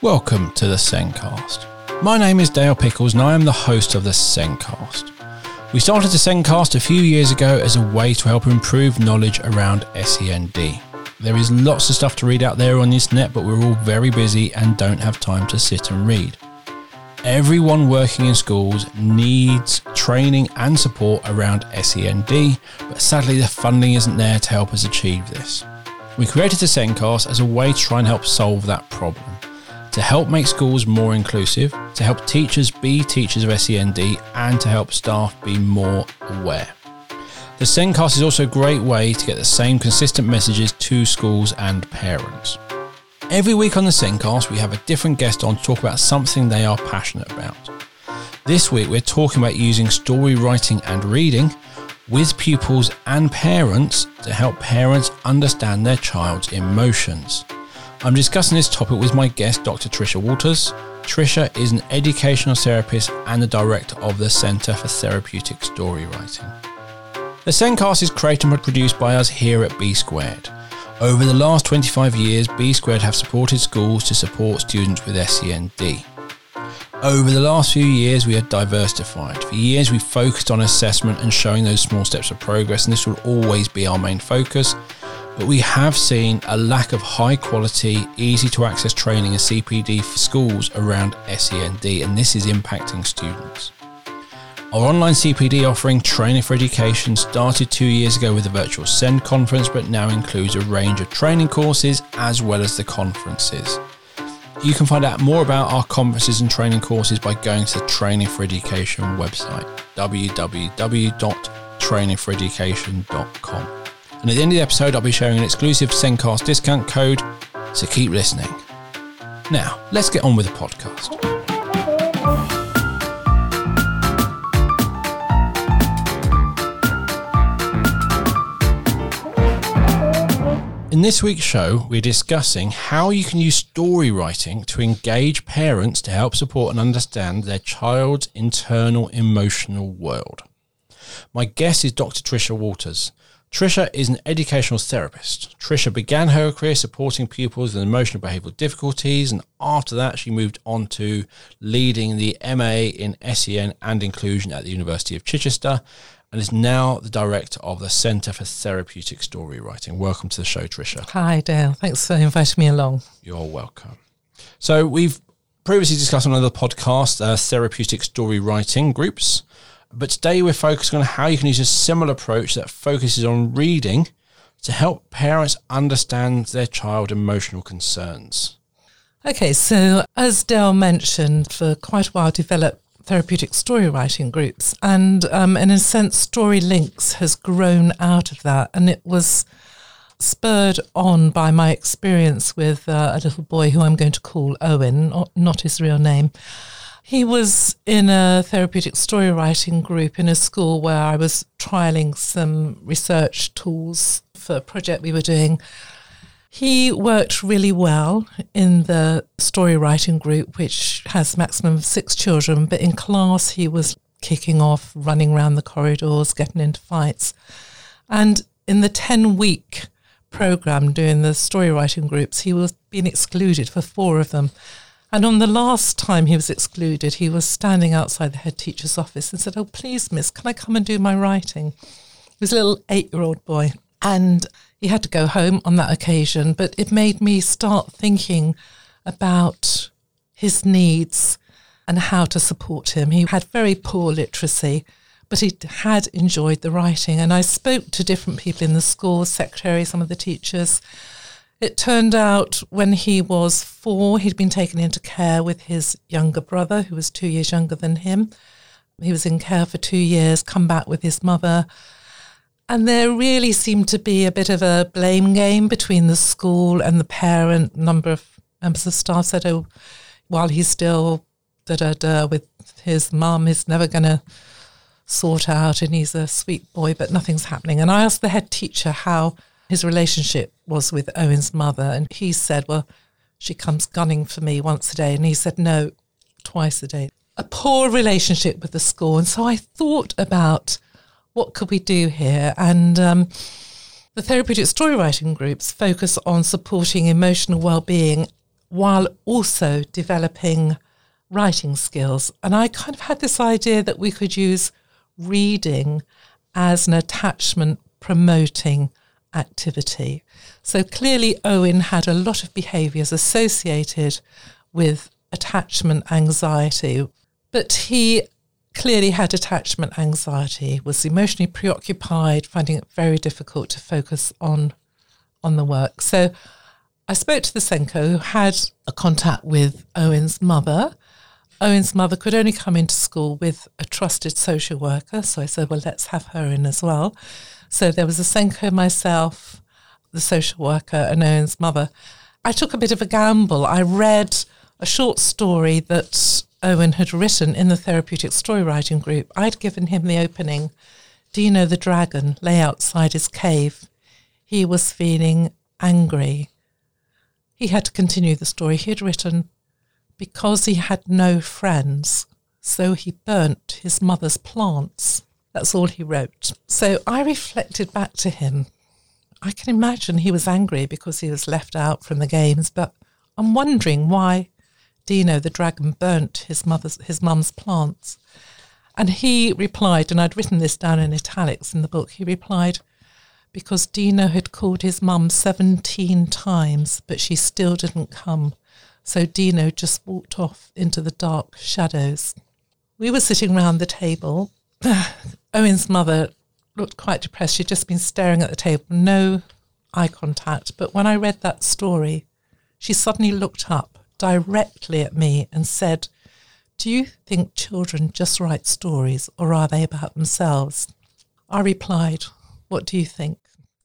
Welcome to the Sendcast. My name is Dale Pickles and I am the host of the Sendcast. We started the Sendcast a few years ago as a way to help improve knowledge around SEND. There is lots of stuff to read out there on this net, but we're all very busy and don't have time to sit and read. Everyone working in schools needs training and support around SEND, but sadly the funding isn't there to help us achieve this. We created the Sendcast as a way to try and help solve that problem to help make schools more inclusive, to help teachers be teachers of SEND, and to help staff be more aware. The Sendcast is also a great way to get the same consistent messages to schools and parents. Every week on the Sendcast, we have a different guest on to talk about something they are passionate about. This week, we're talking about using story writing and reading with pupils and parents to help parents understand their child's emotions. I'm discussing this topic with my guest, Dr. Trisha Waters. Tricia is an educational therapist and the director of the Centre for Therapeutic Story Writing. The Sendcast is created and produced by us here at B Squared. Over the last 25 years, B Squared have supported schools to support students with SEND. Over the last few years, we have diversified. For years, we focused on assessment and showing those small steps of progress, and this will always be our main focus but we have seen a lack of high quality, easy to access training and CPD for schools around SEND, and this is impacting students. Our online CPD offering, Training for Education, started two years ago with the virtual SEND conference, but now includes a range of training courses as well as the conferences. You can find out more about our conferences and training courses by going to the Training for Education website, www.trainingforeducation.com. And at the end of the episode, I'll be sharing an exclusive Sendcast discount code, so keep listening. Now, let's get on with the podcast. In this week's show, we're discussing how you can use story writing to engage parents to help support and understand their child's internal emotional world. My guest is Dr. Trisha Waters. Trisha is an educational therapist. Trisha began her career supporting pupils with emotional behavioural difficulties, and after that, she moved on to leading the MA in SEN and inclusion at the University of Chichester, and is now the director of the Centre for Therapeutic Story Writing. Welcome to the show, Trisha. Hi, Dale. Thanks for inviting me along. You're welcome. So, we've previously discussed on another podcast uh, therapeutic story writing groups. But today we're focusing on how you can use a similar approach that focuses on reading to help parents understand their child emotional concerns. Okay, so as Dale mentioned, for quite a while developed therapeutic story writing groups, and um, in a sense, Story Links has grown out of that, and it was spurred on by my experience with uh, a little boy who I'm going to call Owen, not his real name. He was in a therapeutic story writing group in a school where I was trialing some research tools for a project we were doing. He worked really well in the story writing group, which has maximum of six children, but in class he was kicking off, running around the corridors, getting into fights. And in the 10 week program doing the story writing groups, he was being excluded for four of them. And on the last time he was excluded, he was standing outside the head teacher's office and said, Oh, please, miss, can I come and do my writing? He was a little eight year old boy. And he had to go home on that occasion. But it made me start thinking about his needs and how to support him. He had very poor literacy, but he had enjoyed the writing. And I spoke to different people in the school, secretary, some of the teachers, it turned out when he was four, he'd been taken into care with his younger brother, who was two years younger than him. He was in care for two years, come back with his mother. And there really seemed to be a bit of a blame game between the school and the parent. A number of members of staff said, oh, while he's still da da da with his mum, he's never going to sort out and he's a sweet boy, but nothing's happening. And I asked the head teacher how his relationship was with Owen's mother. And he said, Well, she comes gunning for me once a day. And he said, No, twice a day. A poor relationship with the school. And so I thought about what could we do here? And um, the therapeutic story writing groups focus on supporting emotional well-being while also developing writing skills. And I kind of had this idea that we could use reading as an attachment promoting activity. So clearly, Owen had a lot of behaviours associated with attachment anxiety, but he clearly had attachment anxiety, was emotionally preoccupied, finding it very difficult to focus on on the work. So I spoke to the SENCo who had a contact with Owen's mother. Owen's mother could only come into school with a trusted social worker. So I said, well, let's have her in as well. So there was a SENCo, myself, the social worker, and Owen's mother. I took a bit of a gamble. I read a short story that Owen had written in the therapeutic story writing group. I'd given him the opening. Dino the dragon lay outside his cave. He was feeling angry. He had to continue the story. He had written, because he had no friends, so he burnt his mother's plants. That's all he wrote. So I reflected back to him. I can imagine he was angry because he was left out from the games, but I'm wondering why Dino the dragon burnt his mother's his mum's plants. And he replied, and I'd written this down in italics in the book, he replied, because Dino had called his mum 17 times, but she still didn't come. So Dino just walked off into the dark shadows. We were sitting round the table, Owen's mother looked quite depressed. She'd just been staring at the table, no eye contact. But when I read that story, she suddenly looked up directly at me and said, Do you think children just write stories or are they about themselves? I replied, What do you think?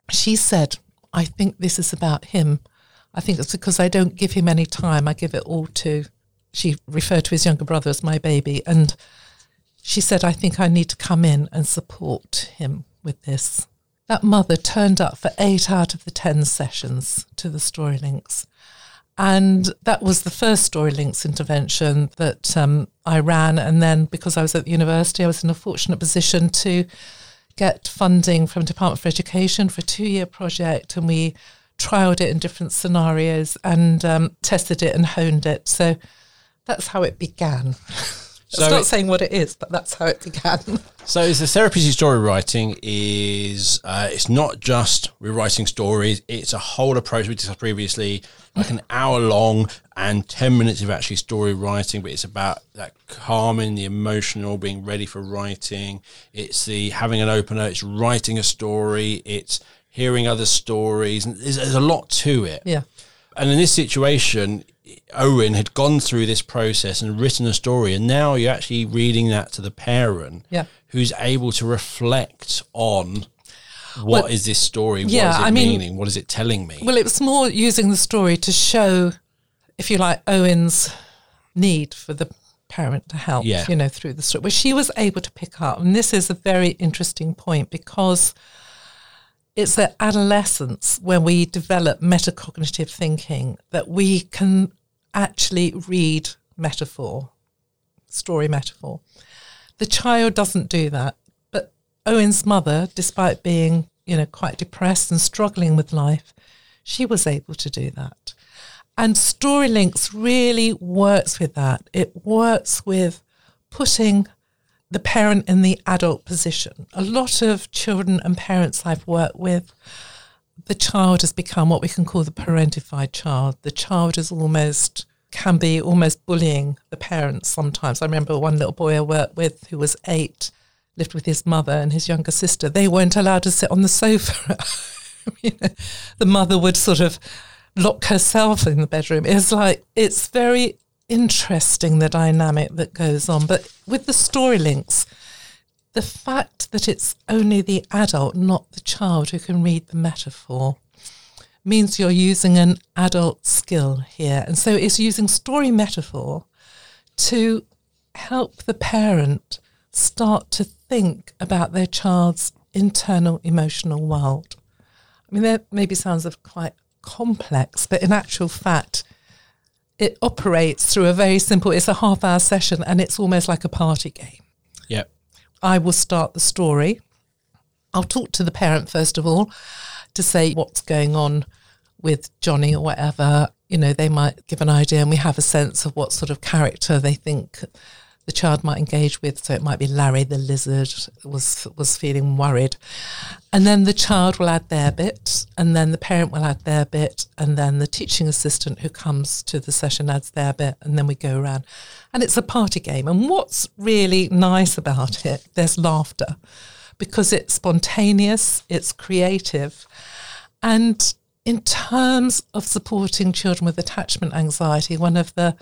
She said, I think this is about him. I think it's because I don't give him any time. I give it all to, she referred to his younger brother as my baby. And she said, I think I need to come in and support him with this. That mother turned up for eight out of the 10 sessions to the Story Links. And that was the first Story Links intervention that um, I ran. And then because I was at the university, I was in a fortunate position to get funding from Department for Education for a two year project. And we trialed it in different scenarios and um, tested it and honed it. So that's how it began. So it's not saying what it is, but that's how it began. So, is the therapeutic story writing is uh, it's not just rewriting stories; it's a whole approach we discussed previously, like an hour long and ten minutes of actually story writing. But it's about that calming the emotional, being ready for writing. It's the having an opener. It's writing a story. It's hearing other stories, and there's, there's a lot to it. Yeah. And in this situation, Owen had gone through this process and written a story, and now you're actually reading that to the parent, yeah. who's able to reflect on what well, is this story? Yeah, what is it I meaning? Mean, what is it telling me? Well, it was more using the story to show, if you like, Owen's need for the parent to help, yeah. you know, through the story, which she was able to pick up. And this is a very interesting point because it's at adolescence when we develop metacognitive thinking that we can actually read metaphor, story metaphor. The child doesn't do that. But Owen's mother, despite being, you know, quite depressed and struggling with life, she was able to do that. And StoryLinks really works with that. It works with putting the parent in the adult position. A lot of children and parents I've worked with, the child has become what we can call the parentified child. The child is almost can be almost bullying the parents sometimes. I remember one little boy I worked with who was eight, lived with his mother and his younger sister. They weren't allowed to sit on the sofa. the mother would sort of lock herself in the bedroom. It's like it's very interesting the dynamic that goes on. But with the story links, the fact that it's only the adult, not the child, who can read the metaphor means you're using an adult skill here. And so it's using story metaphor to help the parent start to think about their child's internal emotional world. I mean, that maybe sounds of quite complex, but in actual fact, it operates through a very simple, it's a half hour session and it's almost like a party game. Yeah. I will start the story. I'll talk to the parent first of all to say what's going on with Johnny or whatever. you know, they might give an idea and we have a sense of what sort of character they think the child might engage with. So it might be Larry the lizard was was feeling worried, and then the child will add their bit, and then the parent will add their bit, and then the teaching assistant who comes to the session adds their bit, and then we go around, and it's a party game. And what's really nice about it, there's laughter, because it's spontaneous, it's creative, and in terms of supporting children with attachment anxiety, one of the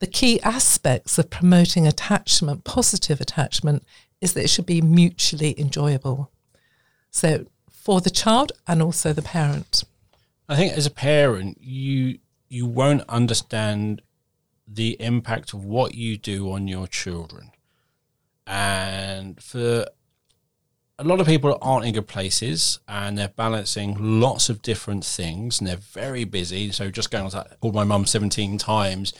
the key aspects of promoting attachment, positive attachment, is that it should be mutually enjoyable. So for the child and also the parent. I think as a parent, you you won't understand the impact of what you do on your children. And for a lot of people aren't in good places and they're balancing lots of different things and they're very busy. So just going on I called oh, my mum 17 times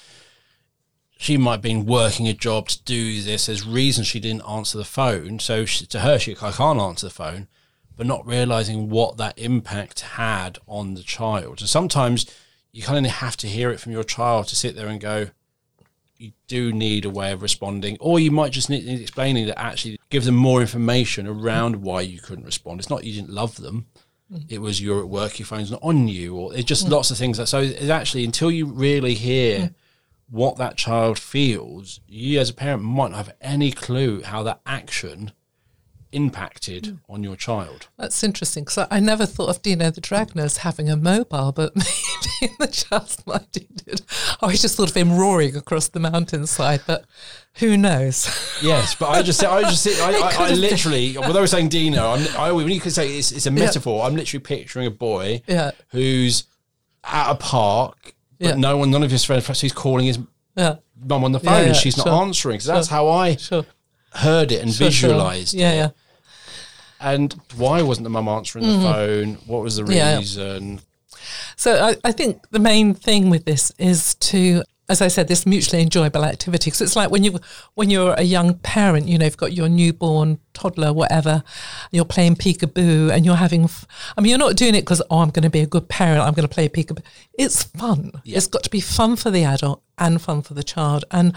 she might have been working a job to do this. There's reasons she didn't answer the phone. So she, to her, she I can't answer the phone, but not realizing what that impact had on the child. So sometimes you kind of have to hear it from your child to sit there and go, you do need a way of responding, or you might just need, need explaining that actually give them more information around why you couldn't respond. It's not you didn't love them. Mm. It was you're at work, your phone's not on you, or it's just mm. lots of things. That, so it's actually until you really hear mm what that child feels, you as a parent might not have any clue how that action impacted mm. on your child. That's interesting because I, I, never thought of Dino the Dragon as having a mobile, but maybe the child's mind did. I just thought of him roaring across the mountainside, but who knows? Yes, but I just, I just, I, I, I literally, when I was saying Dino, I'm, I, when you could say it's, it's a metaphor, yeah. I'm literally picturing a boy yeah. who's at a park but yeah. no one, none of his friends, he's calling his yeah. mum on the phone yeah, and she's not sure. answering. because that's how I sure. heard it and sure, visualized Yeah, yeah. And why wasn't the mum answering mm-hmm. the phone? What was the reason? So I, I think the main thing with this is to as I said, this mutually enjoyable activity. Because it's like when you when you're a young parent, you know, you've got your newborn toddler, whatever, you're playing peekaboo, and you're having. F- I mean, you're not doing it because oh, I'm going to be a good parent. I'm going to play peekaboo. It's fun. Yeah. It's got to be fun for the adult and fun for the child. And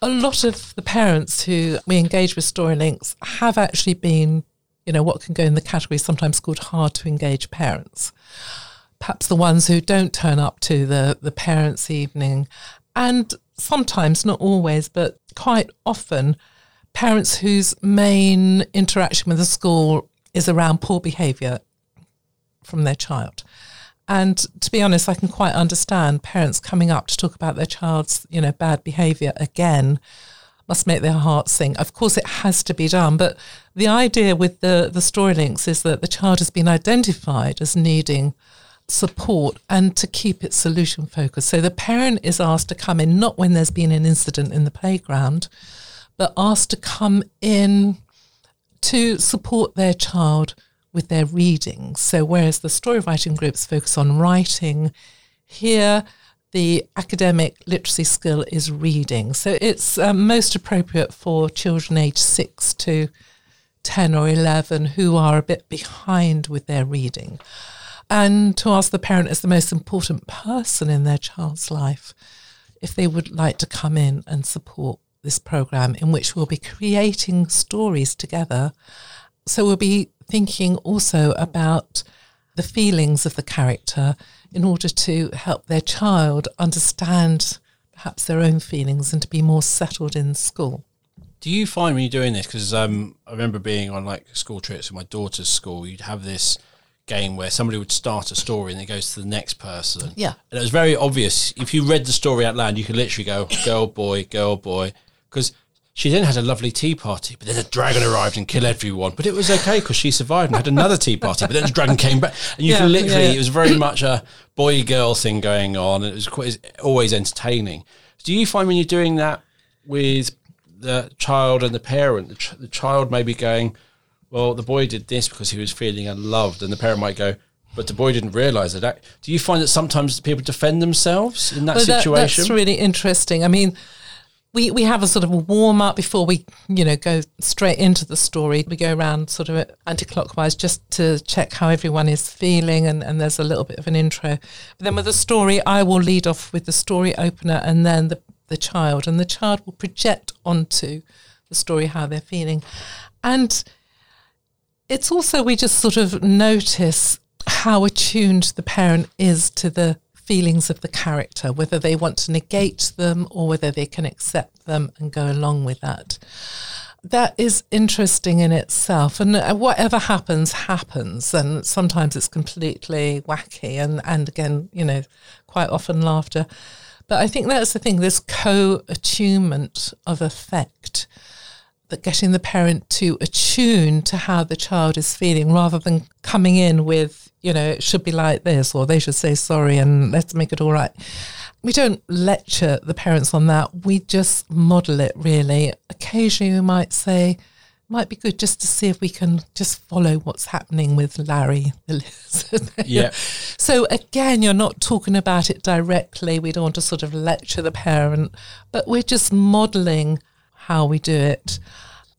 a lot of the parents who we engage with Story Links have actually been, you know, what can go in the category sometimes called hard to engage parents perhaps the ones who don't turn up to the, the parents' evening, and sometimes, not always, but quite often, parents whose main interaction with the school is around poor behaviour from their child. And to be honest, I can quite understand parents coming up to talk about their child's, you know, bad behaviour again must make their hearts sing. Of course, it has to be done, but the idea with the the story links is that the child has been identified as needing support and to keep it solution focused. So the parent is asked to come in not when there's been an incident in the playground, but asked to come in to support their child with their reading. So whereas the story writing groups focus on writing, here the academic literacy skill is reading. So it's um, most appropriate for children aged six to 10 or 11 who are a bit behind with their reading and to ask the parent as the most important person in their child's life if they would like to come in and support this program in which we'll be creating stories together. So we'll be thinking also about the feelings of the character in order to help their child understand perhaps their own feelings and to be more settled in school. Do you find when you're doing this, because um, I remember being on like school trips with my daughter's school, you'd have this game where somebody would start a story and it goes to the next person. Yeah. And it was very obvious. If you read the story out loud, you could literally go, girl, boy, girl, boy. Because she then had a lovely tea party, but then a dragon arrived and killed everyone. But it was okay because she survived and had another tea party. But then the dragon came back, and you yeah, could literally, yeah, yeah. it was very much a boy girl thing going on. And it was quite, always entertaining. Do you find when you're doing that with the child and the parent, the, ch- the child maybe going, well, the boy did this because he was feeling unloved, and the parent might go, but the boy didn't realize that. Do you find that sometimes people defend themselves in that well, situation? That, that's really interesting. I mean, we, we have a sort of a warm up before we, you know, go straight into the story. We go around sort of anti-clockwise just to check how everyone is feeling and, and there's a little bit of an intro. But then with the story, I will lead off with the story opener and then the, the child. And the child will project onto the story how they're feeling. And it's also we just sort of notice how attuned the parent is to the feelings of the character, whether they want to negate them or whether they can accept them and go along with that. That is interesting in itself. And uh, whatever happens, happens. And sometimes it's completely wacky and, and again, you know, quite often laughter. But I think that's the thing this co attunement of affect that getting the parent to attune to how the child is feeling rather than coming in with, you know, it should be like this or they should say sorry and let's make it all right. We don't lecture the parents on that. We just model it really. Occasionally we might say, might be good just to see if we can just follow what's happening with Larry. yeah. So again, you're not talking about it directly. We don't want to sort of lecture the parent, but we're just modeling how we do it.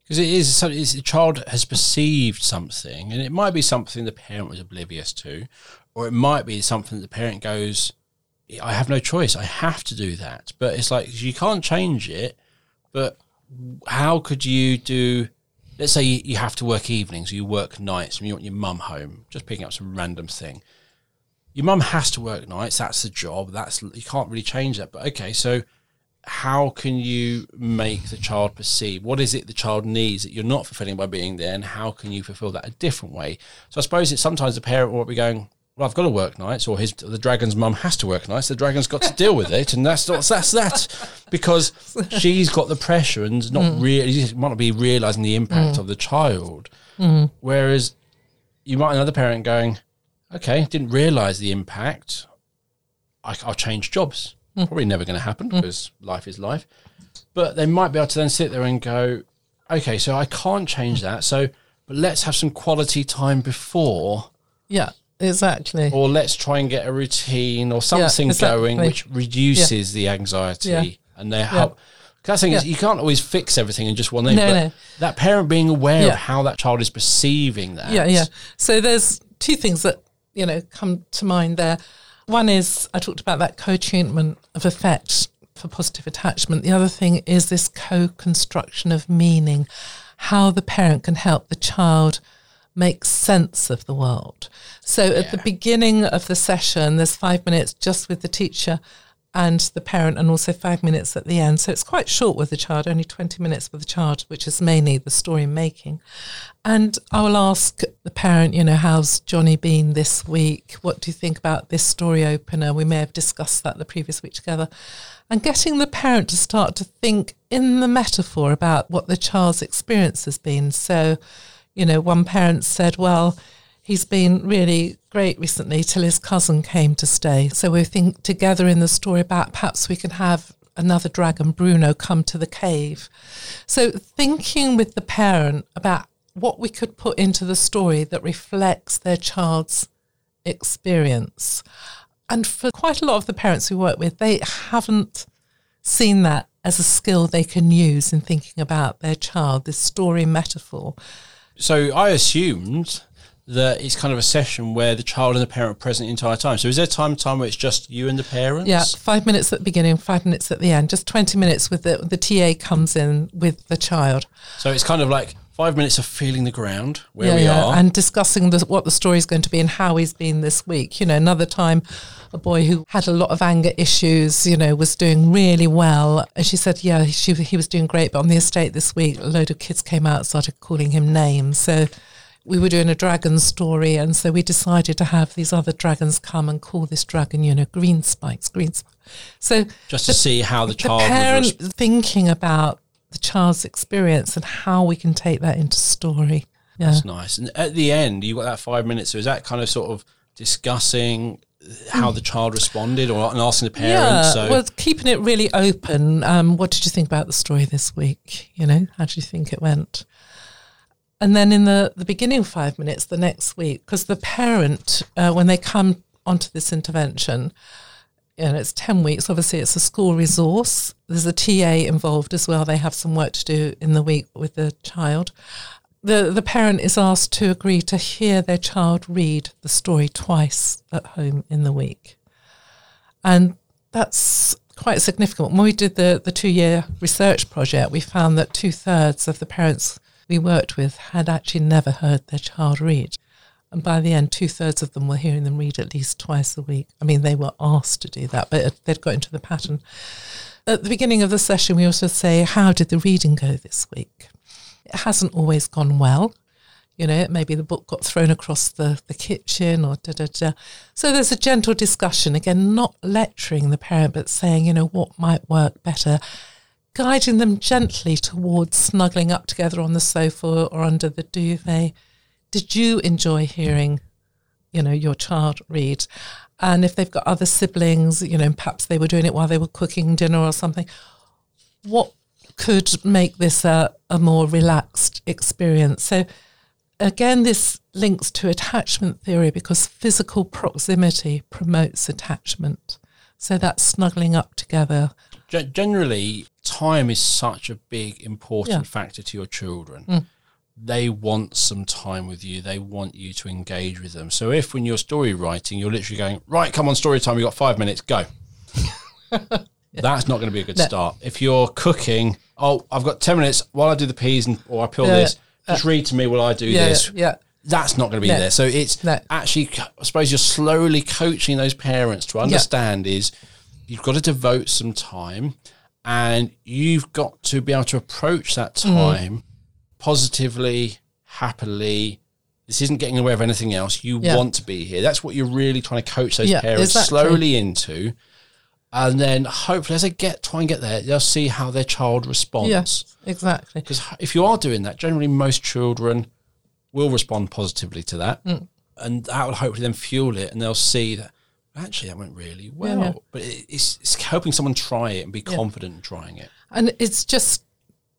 Because it is something the child has perceived something, and it might be something the parent was oblivious to, or it might be something the parent goes, "I have no choice. I have to do that." But it's like you can't change it. But how could you do? Let's say you, you have to work evenings, you work nights, and you want your mum home. Just picking up some random thing. Your mum has to work nights. That's the job. That's you can't really change that. But okay, so how can you make the child perceive what is it the child needs that you're not fulfilling by being there and how can you fulfill that a different way so i suppose it's sometimes the parent will be going well i've got to work nights or his the dragon's mum has to work nights the dragon's got to deal with it and that's not that's that because she's got the pressure and not mm. really might not be realizing the impact mm. of the child mm. whereas you might another parent going okay didn't realize the impact I, i'll change jobs. Hmm. Probably never going to happen hmm. because life is life. But they might be able to then sit there and go, okay, so I can't change that. So, but let's have some quality time before. Yeah, exactly. Or let's try and get a routine or something yeah, exactly. going which reduces yeah. the anxiety yeah. and they help. Because thing is, you can't always fix everything in just one thing. No, no. That parent being aware of how that child is perceiving that. Yeah, yeah. So there's two things that you know come to mind there. One is I talked about that co-attunement of affect for positive attachment. The other thing is this co-construction of meaning, how the parent can help the child make sense of the world. So yeah. at the beginning of the session, there's five minutes just with the teacher and the parent, and also five minutes at the end. So it's quite short with the child, only 20 minutes with the child, which is mainly the story making. And I will ask the parent, you know, how's Johnny been this week? What do you think about this story opener? We may have discussed that the previous week together. And getting the parent to start to think in the metaphor about what the child's experience has been. So, you know, one parent said, well, he's been really great recently till his cousin came to stay. So we think together in the story about perhaps we can have another dragon, Bruno, come to the cave. So thinking with the parent about what we could put into the story that reflects their child's experience. And for quite a lot of the parents we work with, they haven't seen that as a skill they can use in thinking about their child, this story metaphor. So I assumed that it's kind of a session where the child and the parent are present the entire time. So is there time time where it's just you and the parents? Yeah, five minutes at the beginning, five minutes at the end, just 20 minutes with the, the TA comes in with the child. So it's kind of like five minutes of feeling the ground where yeah, we yeah. are and discussing the, what the story is going to be and how he's been this week. You know, another time, a boy who had a lot of anger issues, you know, was doing really well. And she said, yeah, she, he was doing great. But on the estate this week, a load of kids came out, started calling him names. So we were doing a dragon story, and so we decided to have these other dragons come and call this dragon, you know, green spikes, green spikes. So just to the, see how the child the parent thinking about the child's experience and how we can take that into story. Yeah. That's nice. And at the end, you got that five minutes. So is that kind of sort of discussing how the child responded or and asking the parents? Yeah, so. well, keeping it really open. Um, what did you think about the story this week? You know, how do you think it went? And then in the, the beginning five minutes the next week, because the parent, uh, when they come onto this intervention, and it's 10 weeks. Obviously, it's a school resource. There's a TA involved as well. They have some work to do in the week with the child. The, the parent is asked to agree to hear their child read the story twice at home in the week. And that's quite significant. When we did the, the two year research project, we found that two thirds of the parents we worked with had actually never heard their child read. And by the end, two thirds of them were hearing them read at least twice a week. I mean, they were asked to do that, but they'd got into the pattern. At the beginning of the session, we also say, How did the reading go this week? It hasn't always gone well. You know, maybe the book got thrown across the, the kitchen or da da da. So there's a gentle discussion, again, not lecturing the parent, but saying, you know, what might work better, guiding them gently towards snuggling up together on the sofa or under the duvet. Did you enjoy hearing, you know, your child read? And if they've got other siblings, you know, perhaps they were doing it while they were cooking dinner or something, what could make this a, a more relaxed experience? So again, this links to attachment theory because physical proximity promotes attachment. So that snuggling up together. Generally, time is such a big, important yeah. factor to your children. Mm. They want some time with you. They want you to engage with them. So if when you're story writing, you're literally going, right, come on, story time, we've got five minutes, go. That's not going to be a good no. start. If you're cooking, oh, I've got 10 minutes while I do the peas and or I peel yeah. this just read to me while I do yeah, this. Yeah. That's not going to be no. there. So it's no. actually, I suppose you're slowly coaching those parents to understand yeah. is you've got to devote some time and you've got to be able to approach that mm. time mm. positively, happily. This isn't getting away with anything else. You yeah. want to be here. That's what you're really trying to coach those parents slowly into and then hopefully as they get try and get there, they'll see how their child responds. Yes, exactly. Because if you are doing that, generally most children will respond positively to that, mm. and that will hopefully then fuel it, and they'll see that actually that went really well. Yeah. But it's, it's helping someone try it and be yeah. confident in trying it. And it's just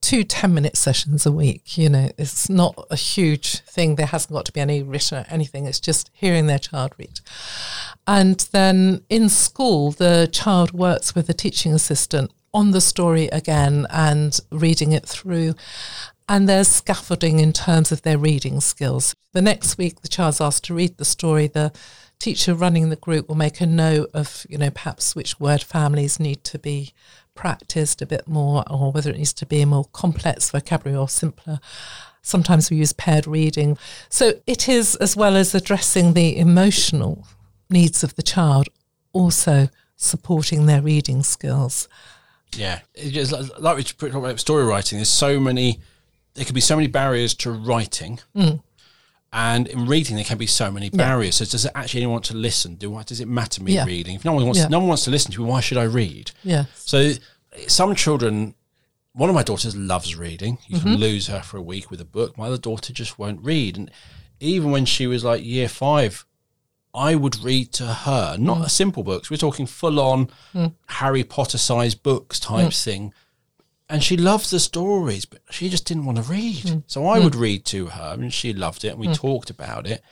two 10 minute sessions a week. You know, it's not a huge thing. There hasn't got to be any written or anything. It's just hearing their child read. And then in school, the child works with a teaching assistant on the story again and reading it through. And there's scaffolding in terms of their reading skills. The next week, the child's asked to read the story. The teacher running the group will make a note of, you know, perhaps which word families need to be practiced a bit more or whether it needs to be a more complex vocabulary or simpler. Sometimes we use paired reading. So it is, as well as addressing the emotional needs of the child, also supporting their reading skills. Yeah, it's like we talked about story writing. There's so many, there can be so many barriers to writing. Mm. And in reading, there can be so many barriers. Yeah. So, does it actually anyone want to listen? Do what does it matter me yeah. reading? If no one wants, yeah. no one wants to listen to me, why should I read? Yeah. So, some children, one of my daughters loves reading. You mm-hmm. can lose her for a week with a book. My other daughter just won't read. And even when she was like year five, I would read to her, not mm. a simple books. We're talking full on mm. Harry Potter sized books type mm. thing and she loved the stories, but she just didn't want to read. Mm. So I mm. would read to her, and she loved it, and we mm. talked about it.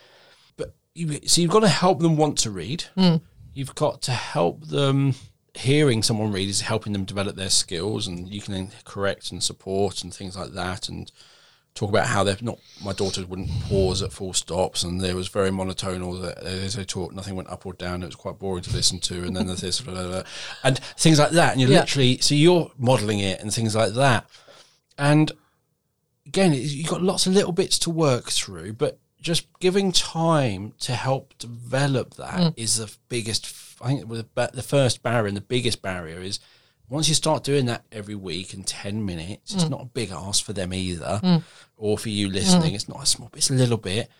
But you, so you've got to help them want to read. Mm. You've got to help them. Hearing someone read is helping them develop their skills, and you can correct and support and things like that. And talk about how they're not my daughters wouldn't pause at full stops and there was very monotonal as they talked nothing went up or down it was quite boring to listen to and then there's this blah, blah, blah, and things like that and you're yeah. literally so you're modeling it and things like that and again you've got lots of little bits to work through but just giving time to help develop that mm. is the biggest i think the first barrier and the biggest barrier is once you start doing that every week in 10 minutes, mm. it's not a big ask for them either, mm. or for you listening, mm. it's not a small bit, it's a little bit.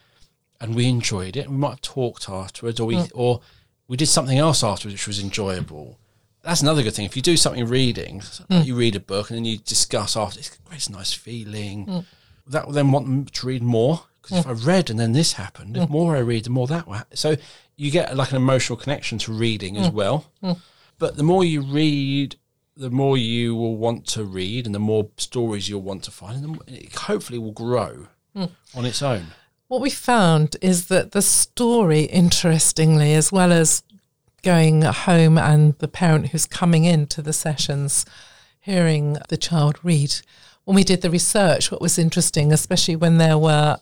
And we enjoyed it. We might have talked afterwards, or we, mm. or we did something else afterwards, which was enjoyable. That's another good thing. If you do something reading, mm. you read a book and then you discuss after, it's, it's a nice feeling. Mm. That will then want them to read more. Because if I read and then this happened, the more I read, the more that will happen. So you get like an emotional connection to reading as well. But the more you read the more you will want to read and the more stories you'll want to find, and it hopefully will grow mm. on its own. What we found is that the story, interestingly, as well as going home and the parent who's coming into the sessions hearing the child read. When we did the research, what was interesting, especially when there were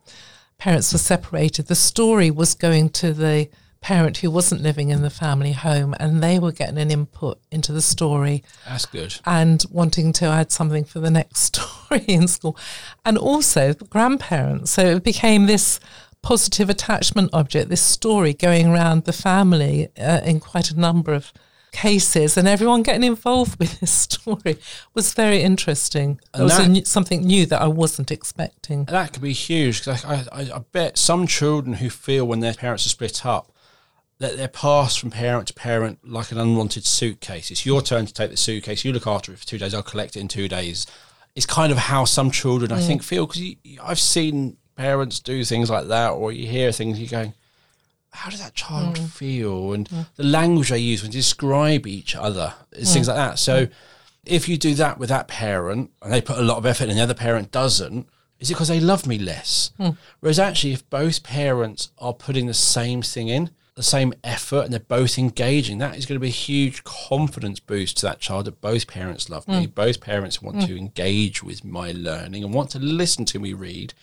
parents were separated, the story was going to the parent who wasn't living in the family home and they were getting an input into the story. That's good. And wanting to add something for the next story in school. And also grandparents. So it became this positive attachment object, this story going around the family uh, in quite a number of cases and everyone getting involved with this story was very interesting. And it was that, something new that I wasn't expecting. That could be huge because I, I, I bet some children who feel when their parents are split up that they're passed from parent to parent like an unwanted suitcase. It's your turn to take the suitcase. You look after it for two days. I'll collect it in two days. It's kind of how some children, mm. I think, feel because I've seen parents do things like that, or you hear things, you're going, how does that child mm. feel? And mm. the language they use when they describe each other is mm. things like that. So if you do that with that parent and they put a lot of effort and the other parent doesn't, is it because they love me less? Mm. Whereas actually, if both parents are putting the same thing in, the same effort and they're both engaging, that is going to be a huge confidence boost to that child that both parents love me, mm. both parents want mm. to engage with my learning and want to listen to me read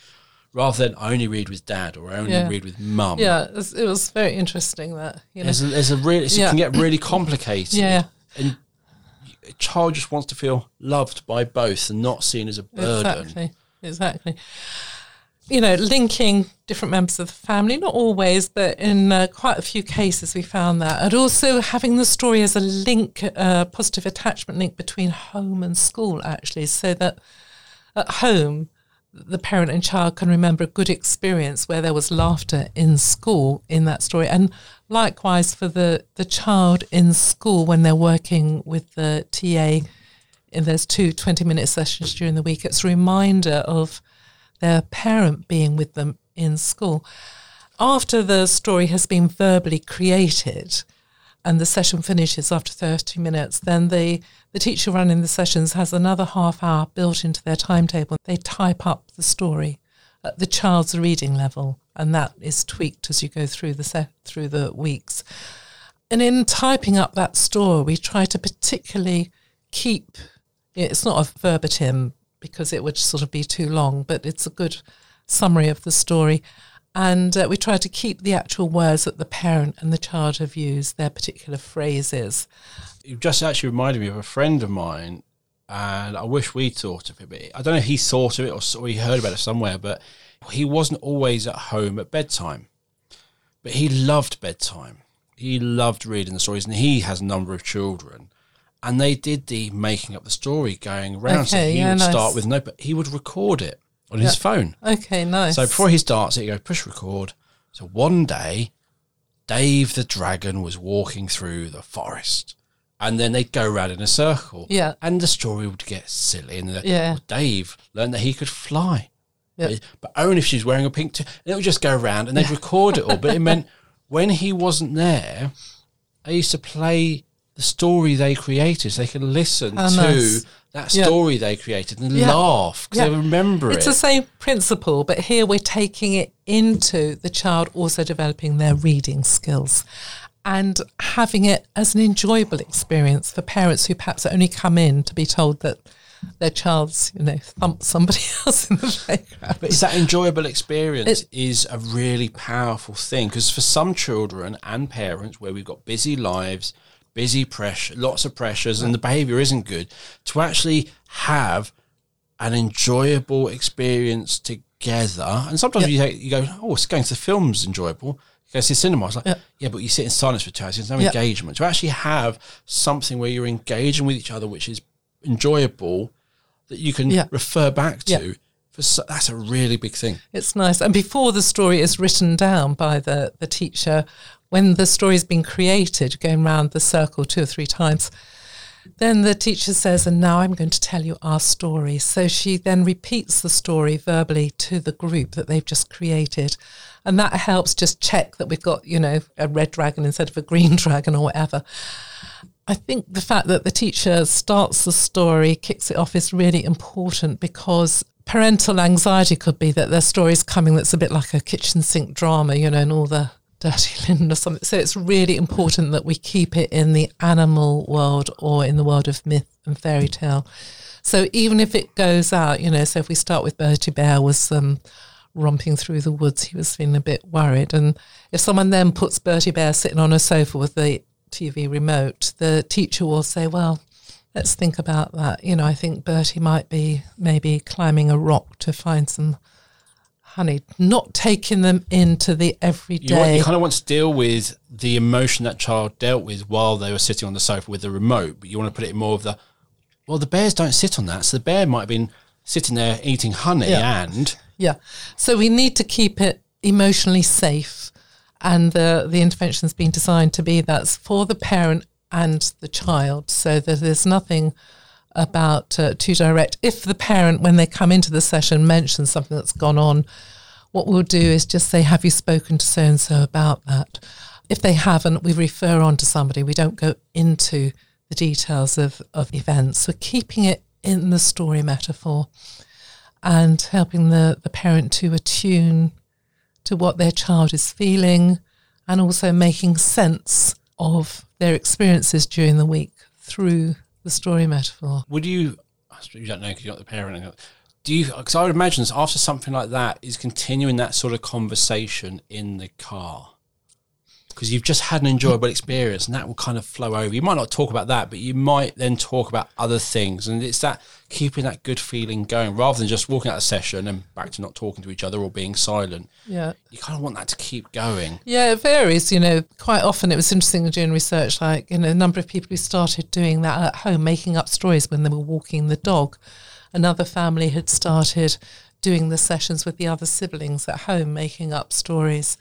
rather than only read with dad or only yeah. read with mum. Yeah, it was, it was, very interesting that, you know. There's a, there's a really, yeah. it can get really complicated. yeah. And a child just wants to feel loved by both and not seen as a burden. Exactly, exactly you know, linking different members of the family, not always, but in uh, quite a few cases we found that. And also having the story as a link, a uh, positive attachment link between home and school, actually, so that at home, the parent and child can remember a good experience where there was laughter in school in that story. And likewise for the, the child in school when they're working with the TA in those two 20 minute sessions during the week, it's a reminder of their parent being with them in school. After the story has been verbally created and the session finishes after 30 minutes, then the, the teacher running the sessions has another half hour built into their timetable. They type up the story at the child's reading level, and that is tweaked as you go through the set, through the weeks. And in typing up that story, we try to particularly keep it's not a verbatim because it would sort of be too long, but it's a good summary of the story. And uh, we try to keep the actual words that the parent and the child have used, their particular phrases. You just actually reminded me of a friend of mine, and I wish we thought of it. But I don't know if he thought of it or, or he heard about it somewhere, but he wasn't always at home at bedtime. But he loved bedtime. He loved reading the stories, and he has a number of children and they did the making up the story going around. Okay, so he yeah, would nice. start with no, but he would record it on his phone. Okay, nice. So before he starts it, you go push record. So one day, Dave the dragon was walking through the forest, and then they'd go around in a circle. Yeah, and the story would get silly, and yeah, well, Dave learned that he could fly. Yep. But only if she's wearing a pink. T- and it would just go around, and they'd record it all. But it meant when he wasn't there, I used to play the story they created. So they can listen oh, to nice. that story yeah. they created and yeah. laugh because yeah. they remember it's it. It's the same principle, but here we're taking it into the child also developing their reading skills and having it as an enjoyable experience for parents who perhaps only come in to be told that their child's, you know, thumped somebody else in the playground. But it's that enjoyable experience it, is a really powerful thing because for some children and parents where we've got busy lives – busy pressure, lots of pressures, and the behavior isn't good, to actually have an enjoyable experience together. And sometimes yep. you, you go, oh, it's going to the film's enjoyable. You go to the cinema. It's like, yep. yeah, but you sit in silence for two hours. There's no yep. engagement. To actually have something where you're engaging with each other, which is enjoyable, that you can refer back to. For, that's a really big thing. It's nice. And before the story is written down by the, the teacher, when the story's been created, going around the circle two or three times, then the teacher says, and now I'm going to tell you our story. So she then repeats the story verbally to the group that they've just created. And that helps just check that we've got, you know, a red dragon instead of a green dragon or whatever. I think the fact that the teacher starts the story, kicks it off, is really important because parental anxiety could be that their story is coming that's a bit like a kitchen sink drama, you know, and all the dirty linen or something. So it's really important that we keep it in the animal world or in the world of myth and fairy tale. So even if it goes out, you know, so if we start with Bertie Bear was um, romping through the woods, he was feeling a bit worried. And if someone then puts Bertie Bear sitting on a sofa with the TV remote, the teacher will say, well, let's think about that. You know, I think Bertie might be maybe climbing a rock to find some honey, not taking them into the everyday. You, want, you kind of want to deal with the emotion that child dealt with while they were sitting on the sofa with the remote, but you want to put it in more of the, well, the bears don't sit on that. So the bear might have been sitting there eating honey Yeah. and Yeah. So we need to keep it emotionally safe. And the, the intervention's been designed to be that's for the parent and the child so that there's nothing about uh, too direct. If the parent, when they come into the session, mentions something that's gone on, what we'll do is just say, Have you spoken to so and so about that? If they haven't, we refer on to somebody. We don't go into the details of, of events. We're keeping it in the story metaphor and helping the, the parent to attune to what their child is feeling and also making sense of their experiences during the week through the story metaphor. would you, you don't know because you're not the parent. Do you, because I would imagine after something like that is continuing that sort of conversation in the car. Because you've just had an enjoyable experience and that will kind of flow over. You might not talk about that, but you might then talk about other things. And it's that keeping that good feeling going rather than just walking out of session and back to not talking to each other or being silent. Yeah. You kind of want that to keep going. Yeah, it varies. You know, quite often it was interesting doing research. Like, you know, a number of people who started doing that at home, making up stories when they were walking the dog. Another family had started doing the sessions with the other siblings at home, making up stories.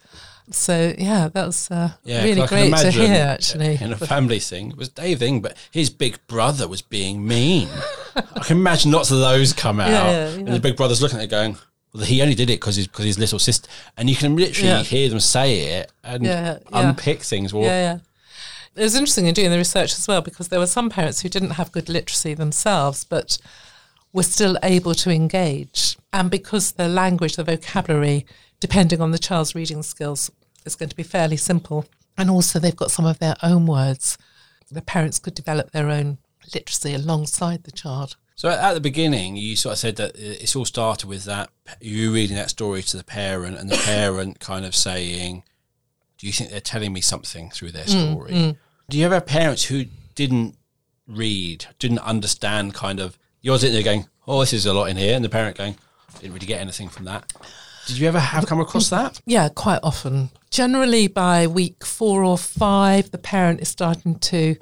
So yeah, that was uh, Yeah, really 'cause I can great to hear. Actually, in a family thing, it was Dave thing, but his big brother was being mean. I can imagine lots of those come out, Yeah, yeah, and the big brother's looking at it going, "Well, he only did it because his his little sister," and you can literally hear them say it and unpick things. Well, yeah, yeah. It was interesting in doing the research as well because there were some parents who didn't have good literacy themselves, but were still able to engage. And because the language, the vocabulary, depending on the child's reading skills, is going to be fairly simple. And also, they've got some of their own words. The parents could develop their own literacy alongside the child. So at the beginning, you sort of said that it's all started with that you reading that story to the parent, and the parent kind of saying, "Do you think they're telling me something through their mm, story?" Mm. Do you ever have parents who didn't read, didn't understand? Kind of you're sitting there going, "Oh, this is a lot in here," and the parent going, "Didn't really get anything from that." Did you ever have come across that? Yeah, quite often. Generally, by week four or five, the parent is starting to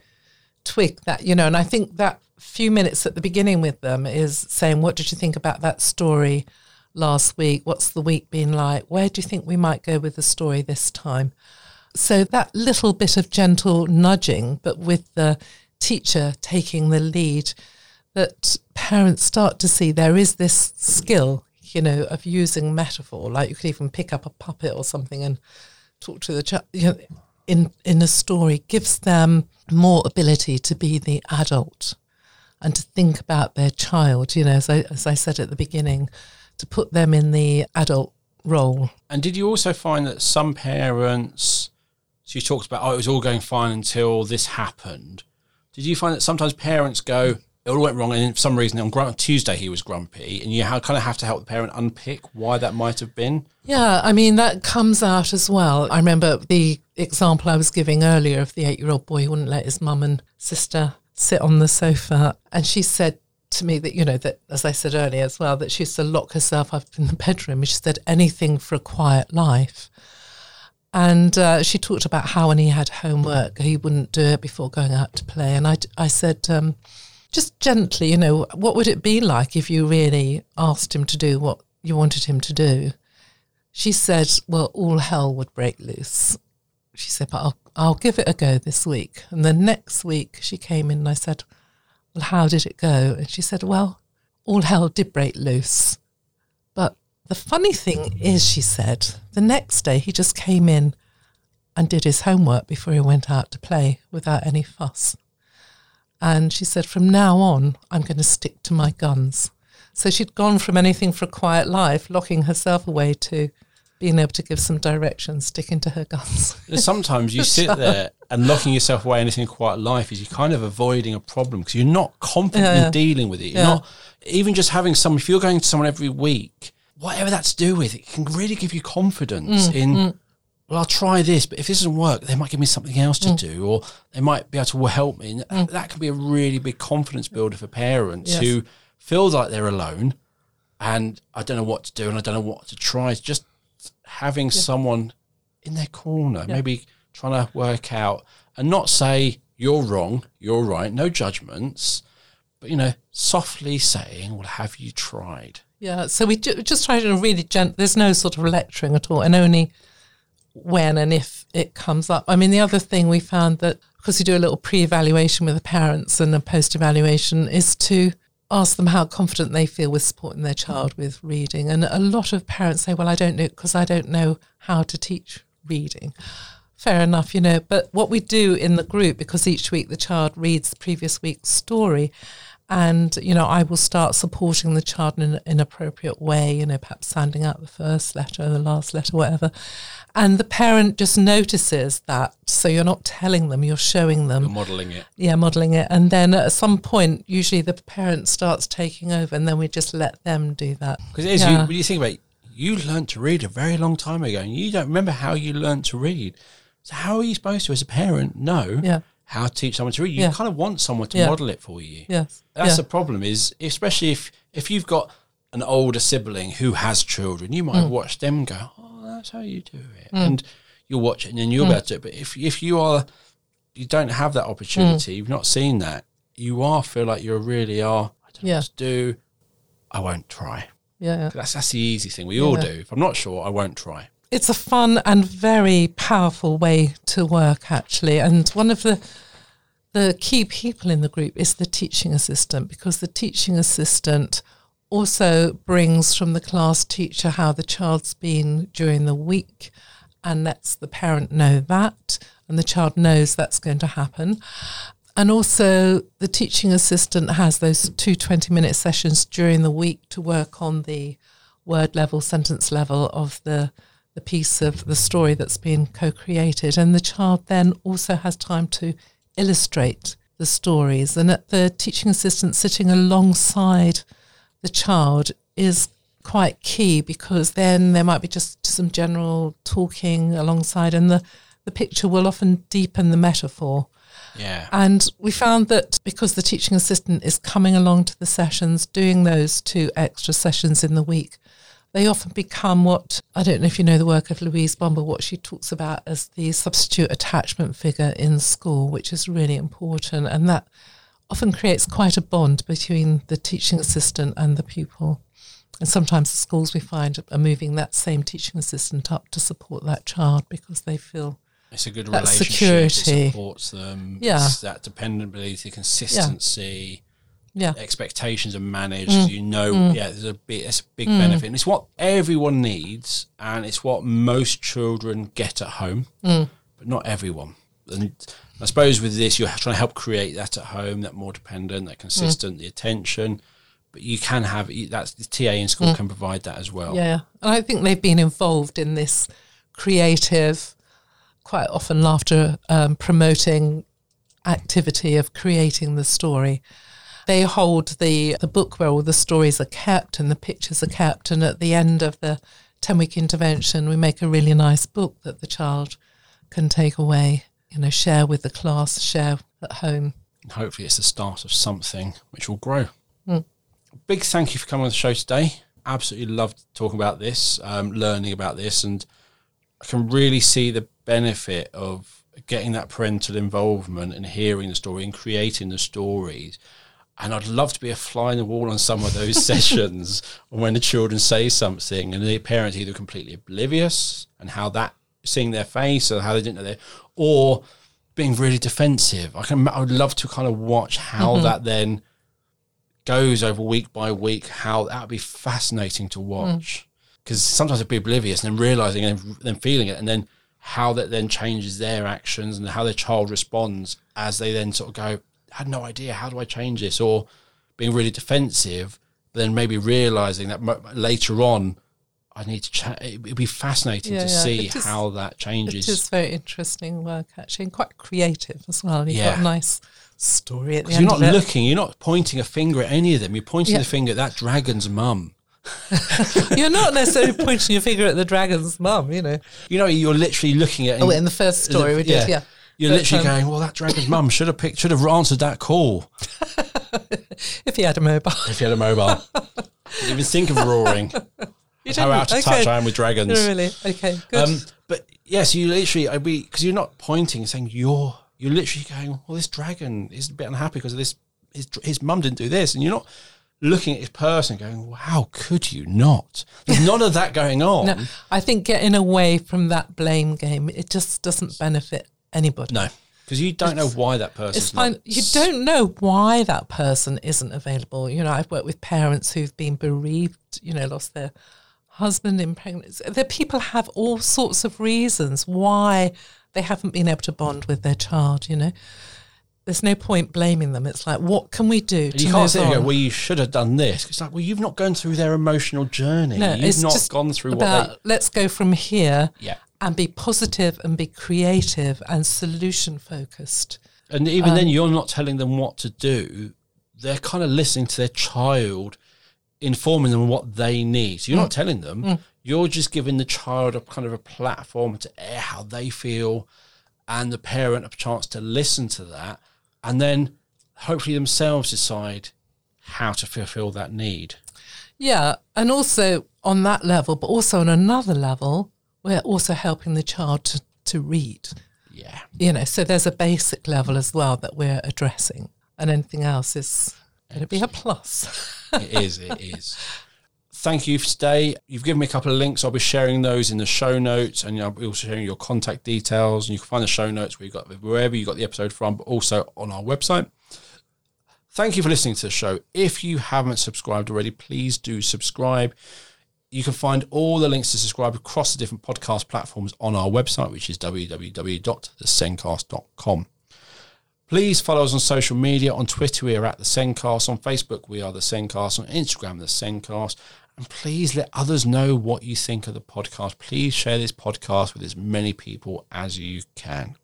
twig that, you know, and I think that few minutes at the beginning with them is saying, What did you think about that story last week? What's the week been like? Where do you think we might go with the story this time? So that little bit of gentle nudging, but with the teacher taking the lead, that parents start to see there is this skill, you know, of using metaphor. Like you could even pick up a puppet or something and talk to the child. You know, in in a story gives them more ability to be the adult and to think about their child. You know, as I as I said at the beginning, to put them in the adult role. And did you also find that some parents, so you talked about, oh, it was all going fine until this happened. Did you find that sometimes parents go, it all went wrong, and for some reason on Gru- Tuesday he was grumpy, and you ha- kind of have to help the parent unpick why that might have been? Yeah, I mean, that comes out as well. I remember the example I was giving earlier of the eight year old boy who wouldn't let his mum and sister sit on the sofa. And she said to me that, you know, that as I said earlier as well, that she used to lock herself up in the bedroom. She said, anything for a quiet life. And uh, she talked about how when he had homework, he wouldn't do it before going out to play. And I, I said, um, just gently, you know, what would it be like if you really asked him to do what you wanted him to do? She said, well, all hell would break loose. She said, but I'll, I'll give it a go this week. And the next week she came in and I said, well, how did it go? And she said, well, all hell did break loose. But the funny thing is, she said, the next day he just came in and did his homework before he went out to play without any fuss. And she said, from now on, I'm going to stick to my guns. So she'd gone from anything for a quiet life, locking herself away, to being able to give some direction, sticking to her guns. Sometimes you sit there and locking yourself away anything quiet life is you're kind of avoiding a problem because you're not confident Yeah, yeah. in dealing with it. You're Yeah. not even just having someone. If you're going to someone every week, whatever that's to do with, it can really give you confidence Mm, in. Well, I'll try this, but if this doesn't work, they might give me something else Mm. to do, or they might be able to help me. And That can be a really big confidence builder for parents Yes. who feel like they're alone, and I don't know what to do, and I don't know what to try. It's just having someone in their corner, maybe trying to work out and not say you're wrong, you're right, no judgments, but you know, softly saying, "Well, have you tried?" Yeah, so we ju- just try to really gent. There's no sort of lecturing at all, and only when and if it comes up. I mean, the other thing we found that because we do a little pre-evaluation with the parents and a post-evaluation is to ask them how confident they feel with supporting their child with reading. And a lot of parents say, "Well, I don't know because I don't know how to teach reading." Fair enough, you know. But what we do in the group, because each week the child reads the previous week's story, and you know, I will start supporting the child in an inappropriate way. You know, perhaps sounding out the first letter, the last letter, whatever. And the parent just notices that. So you're not telling them; you're showing them You're modelling it. yeah, modelling it. And then at some point, usually the parent starts taking over, and then we just let them do that. Because it is, you, when you think about it, you learned to read a very long time ago and you don't remember how you learned to read. So, how are you supposed to, as a parent, know Yeah. how to teach someone to read? You Yeah. kind of want someone to Yeah. model it for you. Yes. That's yeah. the problem, is especially if, if you've got an older sibling who has children, you might Mm. watch them go, Oh, that's how you do it. And you'll watch it and then you'll be able to do it. But if, if you are, you don't have that opportunity, Mm. you've not seen that, you are feel like you really are, I don't know Yeah. what to do. I won't try. yeah. yeah. That's that's the easy thing. We all do. If I'm not sure, I won't try. It's a fun and very powerful way to work, actually. And one of the the key people in the group is the teaching assistant because the teaching assistant also brings from the class teacher how the child's been during the week and lets the parent know that and the child knows that's going to happen. And also, the teaching assistant has those two 20 minute sessions during the week to work on the word level, sentence level of the, the piece of the story that's been co created. And the child then also has time to illustrate the stories. And at the teaching assistant sitting alongside the child is quite key because then there might be just some general talking alongside, and the, the picture will often deepen the metaphor. Yeah. And we found that because the teaching assistant is coming along to the sessions, doing those two extra sessions in the week, they often become what I don't know if you know the work of Louise Bomber, what she talks about as the substitute attachment figure in school, which is really important. And that often creates quite a bond between the teaching assistant and the pupil. And sometimes the schools we find are moving that same teaching assistant up to support that child because they feel It's a good That relationship. security. It supports them. Yeah. It's that dependability, consistency, yeah, expectations are managed. Mm. You know, yeah, there's a big, it's a big benefit. And it's what everyone needs, and it's what most children get at home, Mm. but not everyone. And I suppose with this, you're trying to help create that at home, that more dependent, that consistent, the attention. But you can have that's the TA in school can provide that as well. Mm. Yeah, and I think they've been involved in this creative, quite often laughter um, promoting activity of creating the story. They hold the the book where all the stories are kept and the pictures are kept, and at the end of the ten week intervention, we make a really nice book that the child can take away, you know, share with the class, share at home. And hopefully it's the start of something which will grow. Mm. Big thank you for coming on the show today. Absolutely loved talking about this, um, learning about this, and I can really see the benefit of getting that parental involvement and hearing the story and creating the stories. And I'd love to be a fly in the wall on some of those sessions when the children say something and the parents either completely oblivious and how that seeing their face or how they didn't know they or being really defensive. I can I would love to kind of watch how mm-hmm. that then goes over week by week. How that would be fascinating to mm. watch because sometimes they'd be oblivious and then realizing and then feeling it and then how that then changes their actions and how their child responds as they then sort of go, I had no idea. How do I change this? Or being really defensive, then maybe realizing that later on, I need to chat. It'd be fascinating Yeah, to yeah. see is- how that changes. It is very interesting work actually, and quite creative as well. You've got a nice story at the end you're not looking, you're not pointing a finger at any of them. You're pointing Yeah. the finger at that dragon's mum. You're not necessarily pointing your finger at the dragon's mum, you know. You know, you're literally looking at. Oh, in the first story we did, yeah. You're But, literally um, going, well, that dragon's mum should have picked, should have answered that call If he had a mobile. if he had a mobile. Didn't even think of roaring. You How out of didn't? touch I am with dragons. Oh, really? Okay, good. Um, but yes, you literally, I be because you're not pointing and saying you're, you're literally going, well, this dragon is a bit unhappy because of this. His his mum didn't do this, and you're not looking at his person going, well, how could you not? There's none of that going on. no, I think getting away from that blame game, it just doesn't benefit anybody. No, because you don't know why that person. It's fine. not- You don't know why that person isn't available. You know, I've worked with parents who've been bereaved, you know, lost their husband in pregnancy. The people have all sorts of reasons why they haven't been able to bond with their child, you know. There's no point blaming them. It's like, what can we do to You can't sit there go, well, you should have done this. It's like, well, you've not gone through their emotional journey. no, you've it's not just gone through about what let's go from here. Yeah. and be positive and be creative and solution focused. And even Um, then, you're not telling them what to do. They're kind of listening to their child, informing them what they need. So you're Mm. not telling them. You're just giving the child a kind of a platform to air how they feel, and the parent a chance to listen to that, and then hopefully themselves decide how to fulfill that need. Yeah, and also on that level, but also on another level, we're also helping the child to, to read. Yeah. You know, so there's a basic level as well that we're addressing, and anything else is to be a plus. it is. It is. Thank you for today. You've given me a couple of links. I'll be sharing those in the show notes, and I'll be also sharing your contact details. And you can find the show notes where you got wherever you got the episode from, but also on our website. Thank you for listening to the show. If you haven't subscribed already, please do subscribe. You can find all the links to subscribe across the different podcast platforms on our website, which is www.thesendcast.com. Please follow us on social media. On Twitter, we are at the Sendcast. On Facebook, we are the Sendcast. On Instagram, the Sendcast. And please let others know what you think of the podcast. Please share this podcast with as many people as you can.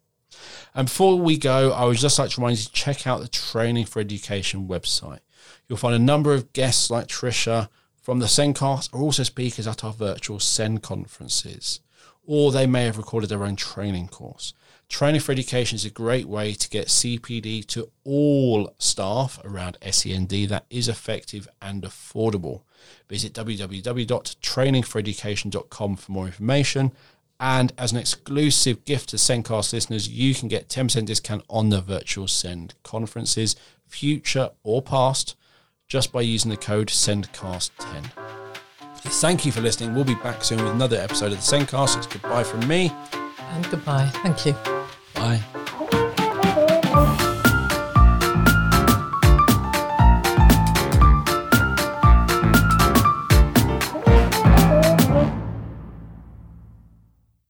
And before we go, I would just like to remind you to check out the Training for Education website. You'll find a number of guests like Trisha from the Sendcast are also speakers at our virtual Send conferences, or they may have recorded their own training course. Training for Education is a great way to get CPD to all staff around SEND that is effective and affordable. Visit www.trainingforeducation.com for more information. And as an exclusive gift to Sendcast listeners, you can get 10% discount on the virtual Send conferences, future or past, just by using the code SENDCAST10. Thank you for listening. We'll be back soon with another episode of the Sendcast. It's goodbye from me. and goodbye. Thank you. Bye.